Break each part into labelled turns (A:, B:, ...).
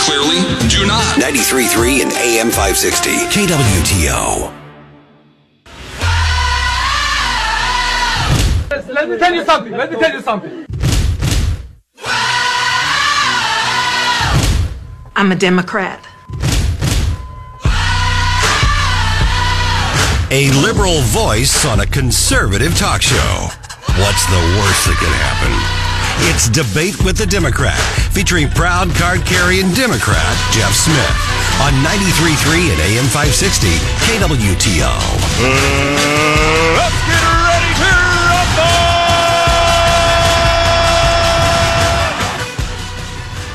A: clearly? Do not.
B: 93.3 and AM 560. KWTO.
C: Let me tell you something. Let me tell you something.
D: I'm a Democrat.
B: A liberal voice on a conservative talk show. What's the worst that could happen? It's Debate with the Democrat, featuring proud card carrying Democrat Jeff Smith on 93.3 and AM 560 KWTO.
E: Let's get ready to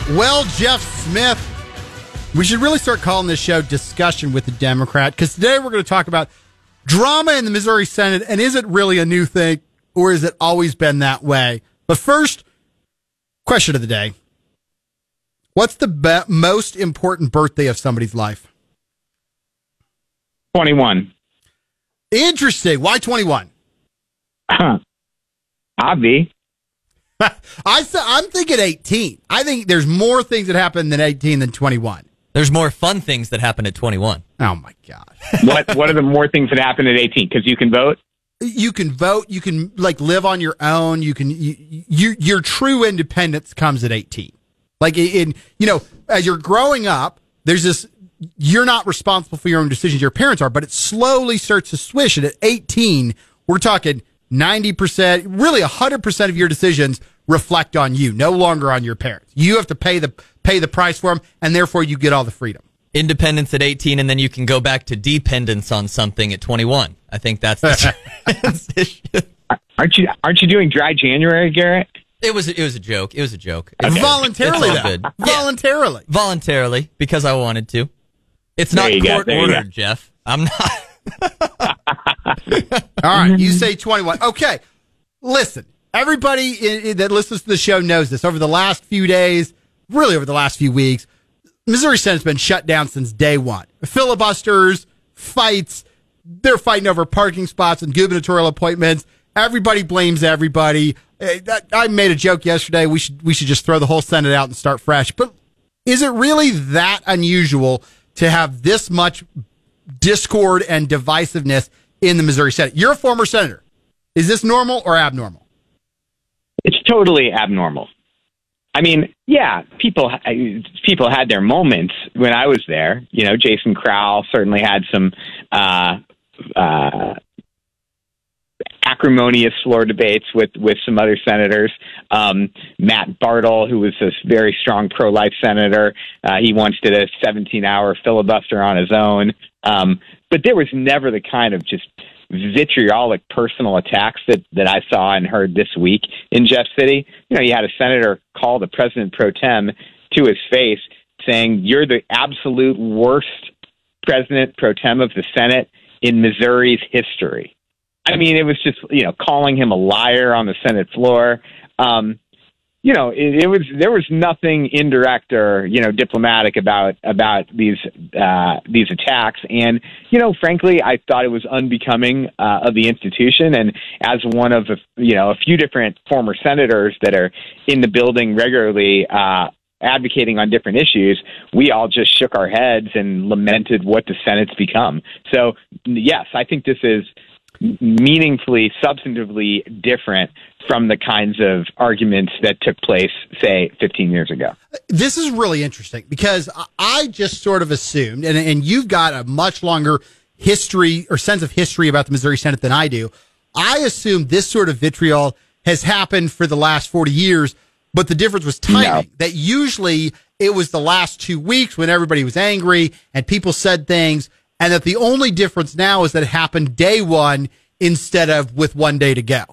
E: rumble!
F: Well, Jeff Smith, we should really start calling this show Discussion with the Democrat because today we're going to talk about drama in the Missouri Senate and is it really a new thing or has it always been that way? But first, question of the day. What's the be- most important birthday of somebody's life?
G: 21.
F: Interesting. Why 21?
G: Obvi.
F: I th- I'm thinking 18. I think there's more things that happen than 18 than 21.
H: There's more fun things that happen at 21.
F: Oh my god.
G: what what are the more things that happen at 18 cuz you can vote?
F: You can vote, you can like live on your own, you can you, you your true independence comes at 18. Like in you know, as you're growing up, there's this you're not responsible for your own decisions your parents are, but it slowly starts to swish and at 18, we're talking 90%, really 100% of your decisions reflect on you, no longer on your parents. You have to pay the pay the price for them and therefore you get all the freedom.
H: Independence at 18 and then you can go back to dependence on something at 21. I think that's the transition
G: Aren't you aren't you doing dry January, Garrett?
H: It was it was a joke. It was a joke.
F: Okay. Voluntarily,
H: it's
F: though.
H: good.
F: Voluntarily.
H: Yeah. Voluntarily because I wanted to. It's not
G: you go,
H: court
G: there
H: ordered. Jeff. I'm not.
F: All right, you say 21. Okay. Listen, everybody i- i- that listens to the show knows this. Over the last few days, really over the last few weeks, Missouri Senate's been shut down since day one. Filibusters, fights, they're fighting over parking spots and gubernatorial appointments. Everybody blames everybody. Eh, I made a joke yesterday. We should we should just throw the whole Senate out and start fresh. But is it really that unusual to have this much discord and divisiveness in the Missouri Senate? You're a former senator. Is this normal or abnormal?
G: It's totally abnormal. I mean, yeah, people people had their moments when I was there. You know, Jason Crowell certainly had some uh, uh, acrimonious floor debates with with some other senators. Um, Matt Bartle, who was a very strong pro life senator, uh, he once did a 17 hour filibuster on his own. Um, but there was never the kind of just vitriolic personal attacks that, that I saw and heard this week in Jeff City. You know, you had a senator call the president pro tem to his face saying, You're the absolute worst president pro tem of the Senate in Missouri's history. I mean, it was just, you know, calling him a liar on the Senate floor. Um, you know, it, it was there was nothing indirect or you know diplomatic about about these uh, these attacks, and you know, frankly, I thought it was unbecoming uh, of the institution. And as one of a, you know a few different former senators that are in the building regularly. Uh, advocating on different issues, we all just shook our heads and lamented what the Senate's become. So, yes, I think this is meaningfully, substantively different from the kinds of arguments that took place, say, 15 years ago.
F: This is really interesting because I- just sort of assumed, and, and you've got a much longer history or sense of history about the Missouri Senate than I do. I assumed this sort of vitriol has happened for the last 40 years, but the difference was timing. That usually it was the last two weeks when everybody was angry and people said things, and that the only difference now is that it happened day one instead of with one day to go.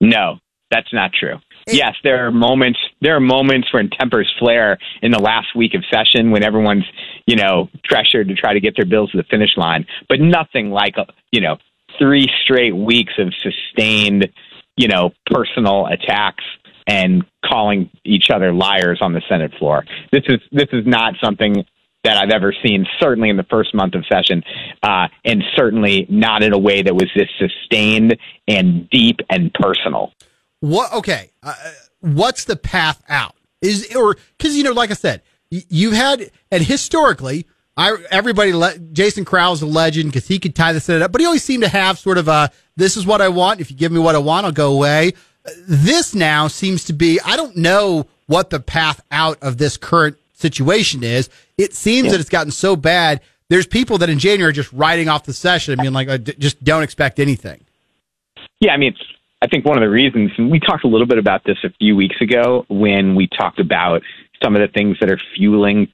G: No, that's not true. Yes, there are moments. There are moments when tempers flare in the last week of session when everyone's, you know, pressured to try to get their bills to the finish line. But nothing like, uh, you know, three straight weeks of sustained, you know, personal attacks and calling each other liars on the Senate floor. This is this is not something that I've ever seen. Certainly in the first month of session, uh, and certainly not in a way that was this sustained and deep and personal.
F: What? Okay. Uh, what's the path out? Is or because you know, like I said, you've had, and historically, I everybody Jason Crowell's a legend because he could tie the Senate up, but he always seemed to have sort of a this is what I want. If you give me what I want, I'll go away. This now seems to be I don't know what the path out of this current situation is. It seems yeah. that it's gotten so bad. There's people that in January are just writing off the session. I mean, like, uh, just don't expect anything.
G: Yeah, I mean, I think one of the reasons, and we talked a little bit about this a few weeks ago when we talked about some of the things that are fueling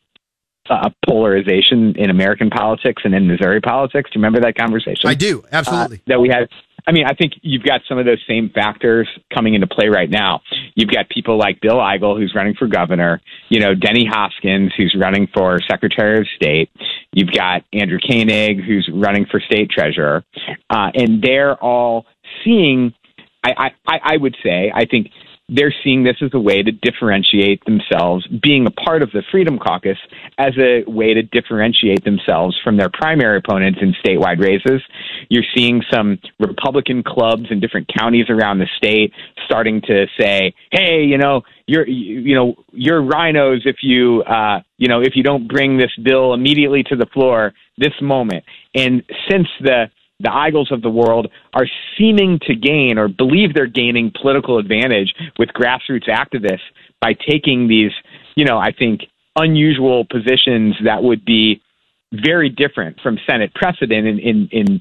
G: uh, polarization in American politics and in Missouri politics. Do you remember that conversation?
F: I do, absolutely. Uh,
G: that we had. I mean, I think you've got some of those same factors coming into play right now. You've got people like Bill Eigel, who's running for governor. You know, Denny Hoskins, who's running for Secretary of State. You've got Andrew Koenig, who's running for state treasurer. Uh, and they're all seeing, I, I, I would say, I think they're seeing this as a way to differentiate themselves, being a part of the Freedom Caucus as a way to differentiate themselves from their primary opponents in statewide races. You're seeing some Republican clubs in different counties around the state starting to say, "Hey, you know, you're you know you're RINOs if you uh, you know if you don't bring this bill immediately to the floor this moment." And since the the Eigels of the world are seeming to gain or believe they're gaining political advantage with grassroots activists by taking these, you know, I think unusual positions that would be very different from Senate precedent in, in, in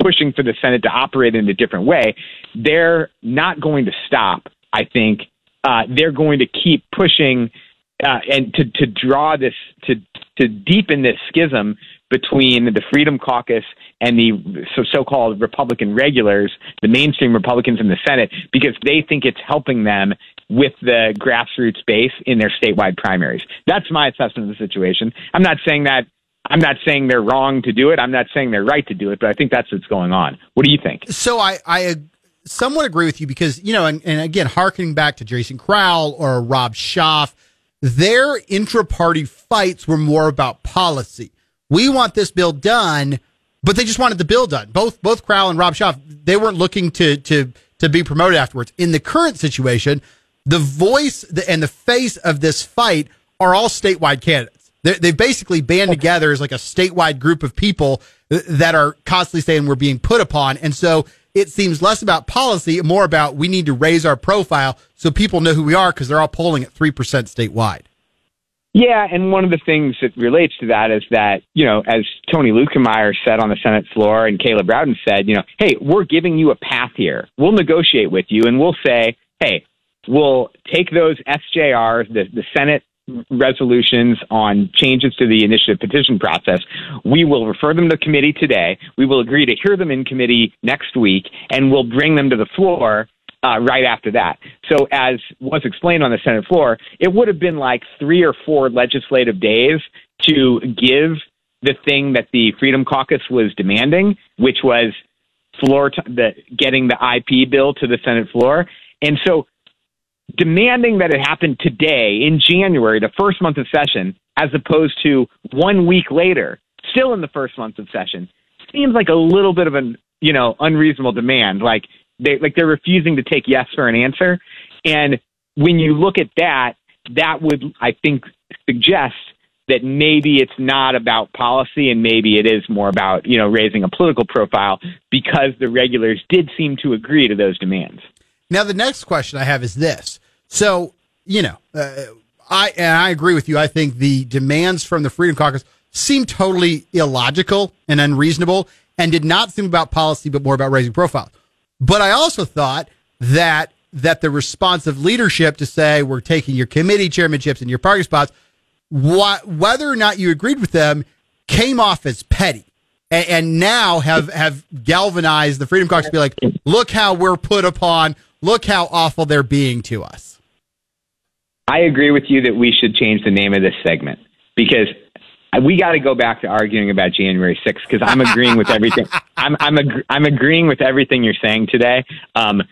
G: pushing for the Senate to operate in a different way. They're not going to stop, I think. Uh, they're going to keep pushing uh, and to, to draw this, to, to deepen this schism between the Freedom Caucus and the so called Republican regulars, the mainstream Republicans in the Senate, because they think it's helping them with the grassroots base in their statewide primaries. That's my assessment of the situation. I'm not saying that. I'm not saying they're wrong to do it. I'm not saying they're right to do it, but I think that's what's going on. What do you think?
F: So I, I somewhat agree with you because, you know, and, and again, harkening back to Jason Crowell or Rob Schaaf, their intra party fights were more about policy we want this bill done, but they just wanted the bill done. Both both Crowell and Rob Schaaf, they weren't looking to to to be promoted afterwards. In the current situation, the voice and the face of this fight are all statewide candidates. they they've basically band together as like a statewide group of people that are constantly saying we're being put upon, and so it seems less about policy, more about we need to raise our profile so people know who we are because they're all polling at three percent statewide.
G: Yeah, and one of the things that relates to that is that, you know, as Tony Luetkemeyer said on the Senate floor and Caleb Rowden said, you know, hey, we're giving you a path here. We'll negotiate with you and we'll say, hey, we'll take those SJRs, the, the Senate resolutions on changes to the initiative petition process. We will refer them to committee today. We will agree to hear them in committee next week, and we'll bring them to the floor uh, right after that. So, as was explained on the Senate floor, it would have been like three or four legislative days to give the thing that the Freedom Caucus was demanding, which was floor t- the getting the IP bill to the Senate floor, and so demanding that it happen today in January, the first month of session, as opposed to one week later, still in the first month of session, seems like a little bit of an you know unreasonable demand. Like they like they're refusing to take yes for an answer. And when you look at that, that would I think suggest that maybe it's not about policy and maybe it is more about you know raising a political profile because the regulars did seem to agree to those demands.
F: Now the next question I have is this: so you know, uh, I and I agree with you. I think the demands from the Freedom Caucus seem totally illogical and unreasonable, and did not seem about policy, but more about raising profiles. But I also thought that that the responsive leadership to say we're taking your committee chairmanships and your party spots, wh- whether or not you agreed with them, came off as petty, and, and now have have galvanized the Freedom Caucus to be like, look how we're put upon, look how awful they're being to us.
G: I agree with you that we should change the name of this segment because we got to go back to arguing about January 6th because I'm agreeing with everything. I'm I'm ag- I'm agreeing with everything you're saying today. Um,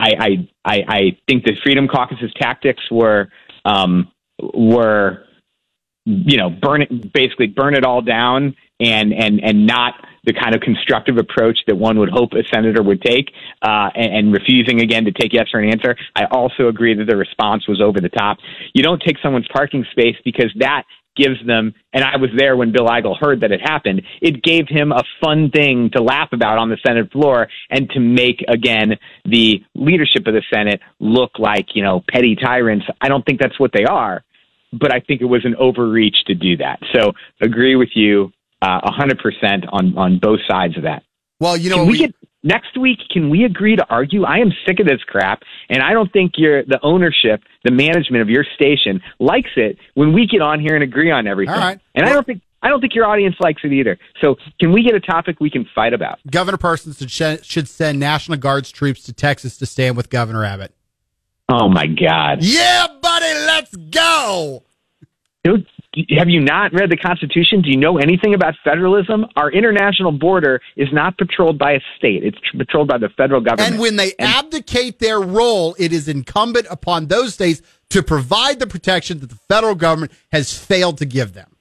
G: I, I I I think the Freedom Caucus's tactics were um, were you know burn it basically burn it all down and and and not the kind of constructive approach that one would hope a senator would take, uh, and, and, refusing again to take yes or an answer. I also agree that the response was over the top. You don't take someone's parking space because that gives them, and I was there when Bill Eigel heard that it happened, it gave him a fun thing to laugh about on the Senate floor and to make, again, the leadership of the Senate look like, you know, petty tyrants. I don't think that's what they are, but I think it was an overreach to do that. So agree with you uh, 100% on, on both sides of that.
F: Well, you know,
G: Can we
F: we-
G: get next week? Can we agree to argue? I am sick of this crap, and I don't think your the ownership, the management of your station likes it when we get on here and agree on everything.
F: All right.
G: And I don't think I don't think your audience likes it either. So can we get a topic we can fight about?
F: Governor Parsons should, should send National Guards troops to Texas to stand with Governor Abbott.
G: Oh my God!
F: Yeah, buddy, let's go.
G: Dude, Have you not read the Constitution? Do you know anything about federalism? Our international border is not patrolled by a state; it's patrolled by the federal government.
F: And when they abdicate their role, it is incumbent upon those states to provide the protection that the federal government has failed to give them.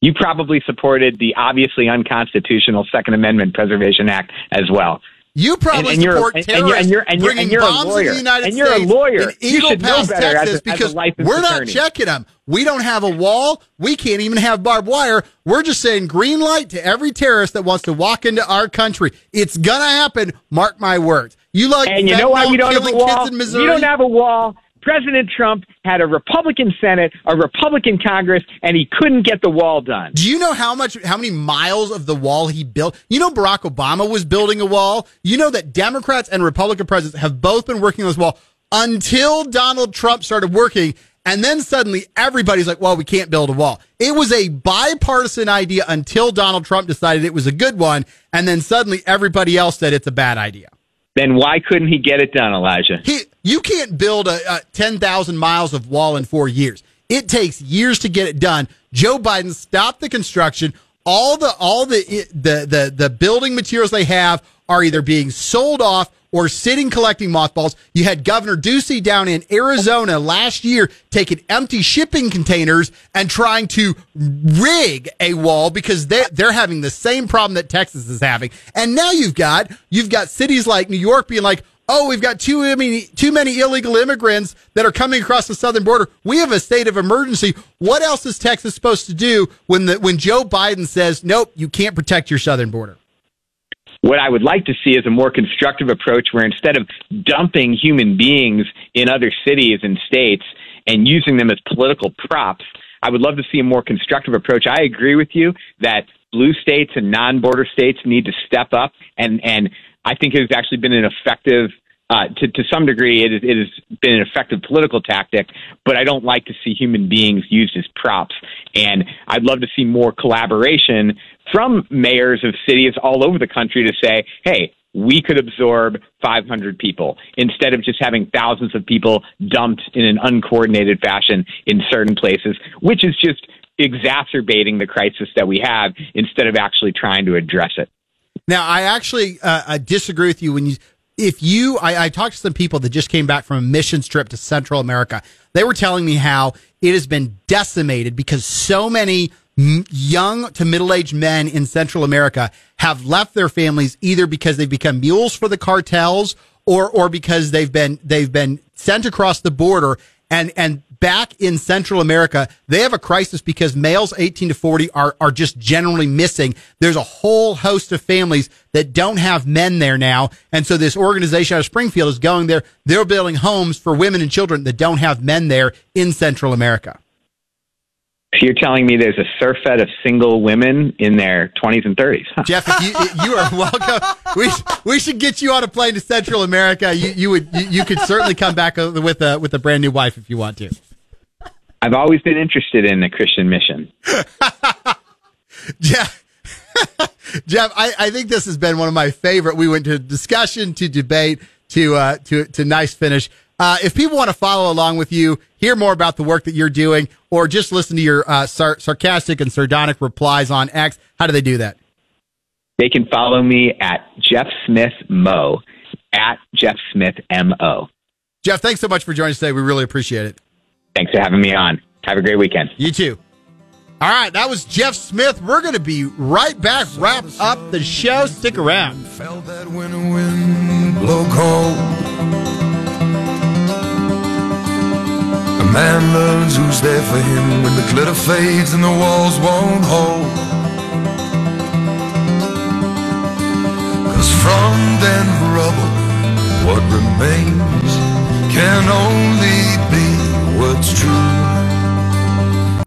G: You probably supported the obviously unconstitutional Second Amendment Preservation Act as well.
F: You probably
G: And- and
F: support
G: you're-
F: terrorists
G: and you're- and you're-
F: bringing
G: you're a
F: bombs
G: lawyer.
F: to the United
G: And you're a
F: States
G: lawyer.
F: in Eagle Pass, Texas,
G: a-
F: because we're not
G: attorney.
F: checking them. We don't have a wall. We can't even have barbed wire. We're just saying green light to every terrorist that wants to walk into our country. It's gonna happen. Mark my words. You like
G: And you know why we don't have a wall? We don't have a wall. President Trump had a Republican Senate, a Republican Congress, and he couldn't get the wall done.
F: Do you know how much, how many miles of the wall he built? You know, Barack Obama was building a wall. You know that Democrats and Republican presidents have both been working on this wall until Donald Trump started working. And then suddenly everybody's like, well, we can't build a wall. It was a bipartisan idea until Donald Trump decided it was a good one. And then suddenly everybody else said it's a bad idea.
G: Then why couldn't he get it done, Elijah?
F: He, you can't build a, a 10,000 miles of wall in four years. It takes years to get it done. Joe Biden stopped the construction. All the all the the the, the building materials they have are either being sold off or sitting collecting mothballs. You had Governor Ducey down in Arizona last year taking empty shipping containers and trying to rig a wall because they they're having the same problem that Texas is having. And now you've got you've got cities like New York being like, oh, we've got too many too many illegal immigrants that are coming across the southern border. We have a state of emergency. What else is Texas supposed to do when the when Joe Biden says, nope, you can't protect your southern border?
G: What I would like to see is a more constructive approach where instead of dumping human beings in other cities and states and using them as political props, I would love to see a more constructive approach. I agree with you that blue states and non-border states need to step up, and and I think it has actually been an effective. Uh, to, to some degree, it, it has been an effective political tactic, but I don't like to see human beings used as props. And I'd love to see more collaboration from mayors of cities all over the country to say, hey, we could absorb 500 people instead of just having thousands of people dumped in an uncoordinated fashion in certain places, which is just exacerbating the crisis that we have instead of actually trying to address it.
F: Now, I actually uh, I disagree with you when you. If you, I, I talked to some people that just came back from a mission trip to Central America. They were telling me how it has been decimated because so many young to middle aged men in Central America have left their families either because they've become mules for the cartels or or because they've been they've been sent across the border and and back in Central America, they have a crisis because males 18 to 40 are, are just generally missing. There's a whole host of families that don't have men there now. And so this organization out of Springfield is going there. They're building homes for women and children that don't have men there in Central America.
G: So you're telling me there's a surfeit of single women in their 20s and 30s? Huh.
F: Jeff, you, you are welcome. We, we should get you on a plane to Central America. You, you would, you, you could certainly come back with a, with a brand new wife if you want to.
G: I've always been interested in the Christian mission.
F: Jeff, Jeff, I, I think this has been one of my favorite. We went to discussion, to debate, to uh, to to nice finish. Uh, if people want to follow along with you, hear more about the work that you're doing, or just listen to your uh, sar- sarcastic and sardonic replies on X, how do they do that?
G: They can follow me at Jeff Smith Mo, at Jeff Smith M O.
F: Jeff, thanks so much for joining us today. We really appreciate it.
G: Thanks for having me on. Have a great weekend.
F: You too. All right, that was Jeff Smith. We're going to be right back, wrap up the show. Stick around.
A: Man learns who's there for him when the glitter fades and the walls won't hold. Cause from then rubble, what remains can only be what's true.